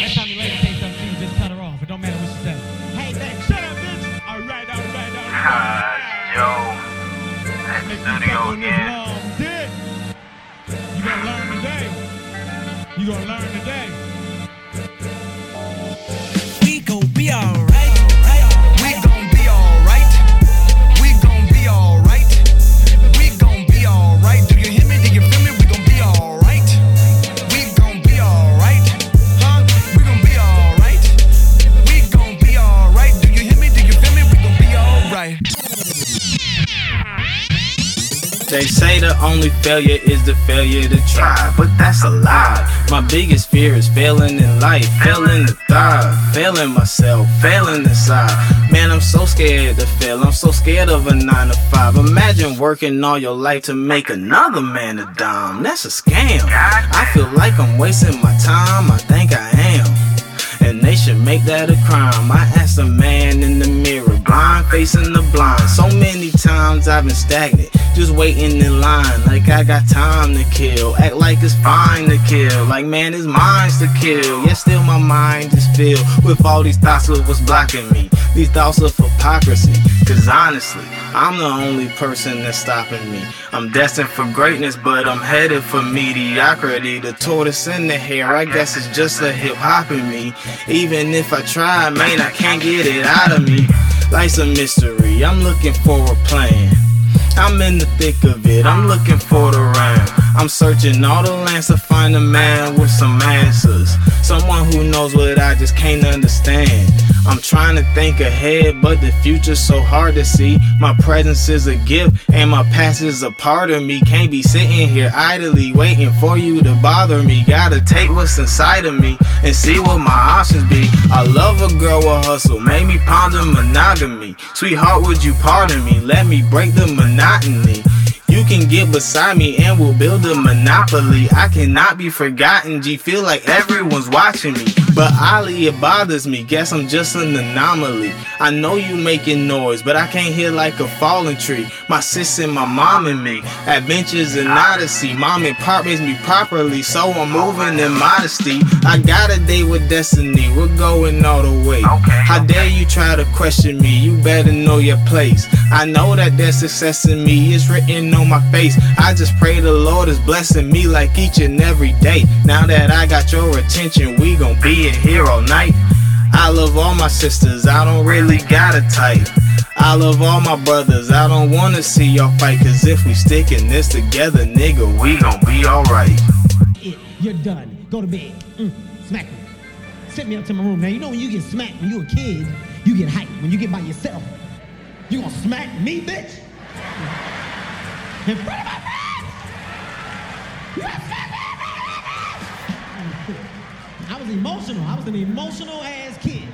Next time you lady say something to you, just cut her off. It don't matter what she says. Hey, man, shut up, bitch. All right, all right, all right. Ah, yo, at the Make you studio suck on this again. You gonna learn today. You gonna learn today. They say the only failure is the failure to try, but that's a lie. My biggest fear is failing in life, failing to thrive, failing myself, failing inside. Man, I'm so scared to fail. I'm so scared of a nine to five. Imagine working all your life to make another man a dime. That's a scam. I feel like I'm wasting my time. I think I am. And they should make that a crime. I asked a man in the mirror, blind facing the blind. So many times I've been stagnant, just waiting in line. Like I got time to kill, act like it's fine to kill. Like man, it's mine to kill. Yet still my mind is filled with all these thoughts of what's blocking me. These thoughts of hypocrisy. Cause honestly, I'm the only person that's stopping me. I'm destined for greatness, but I'm headed for mediocrity. The tortoise in the hare, I guess it's just a hip hop in me. Even if I try, man, I can't get it out of me. Life's a mystery, I'm looking for a plan. I'm in the thick of it, I'm looking for the ram. I'm searching all the lands to find a man with some answers. Someone who knows what I just can't understand. I'm trying to think ahead, but the future's so hard to see. My presence is a gift, and my past is a part of me. Can't be sitting here idly waiting for you to bother me. Gotta take what's inside of me and see what my options be. I love a girl with hustle, made me ponder monogamy. Sweetheart, would you pardon me? Let me break the monotony. You can get beside me and we'll build a monopoly. I cannot be forgotten. G feel like everyone's watching me. But Ali, it bothers me. Guess I'm just an anomaly. I know you making noise, but I can't hear like a falling tree. My sis and my mom and me. Adventures and odyssey. Mom and pop raised me properly, so I'm moving in modesty. I got a date with destiny. We're going all the way. How dare you try to question me? You better know your place. I know that there's success in me. It's written on my face. I just pray the Lord is blessing me like each and every day. Now that I got your attention, we gon' be in here all night. I love all my sisters, I don't really got a type. I love all my brothers, I don't wanna see y'all fight. Cause if we stickin' this together, nigga, we gon' be alright. You're done. Go to bed. Mm, smack me. Send me up to my room. Now, you know when you get smacked when you're a kid, you get hyped. When you get by yourself, you gonna smack me, bitch? In front of my friends! Was emotional. I was an emotional ass kid.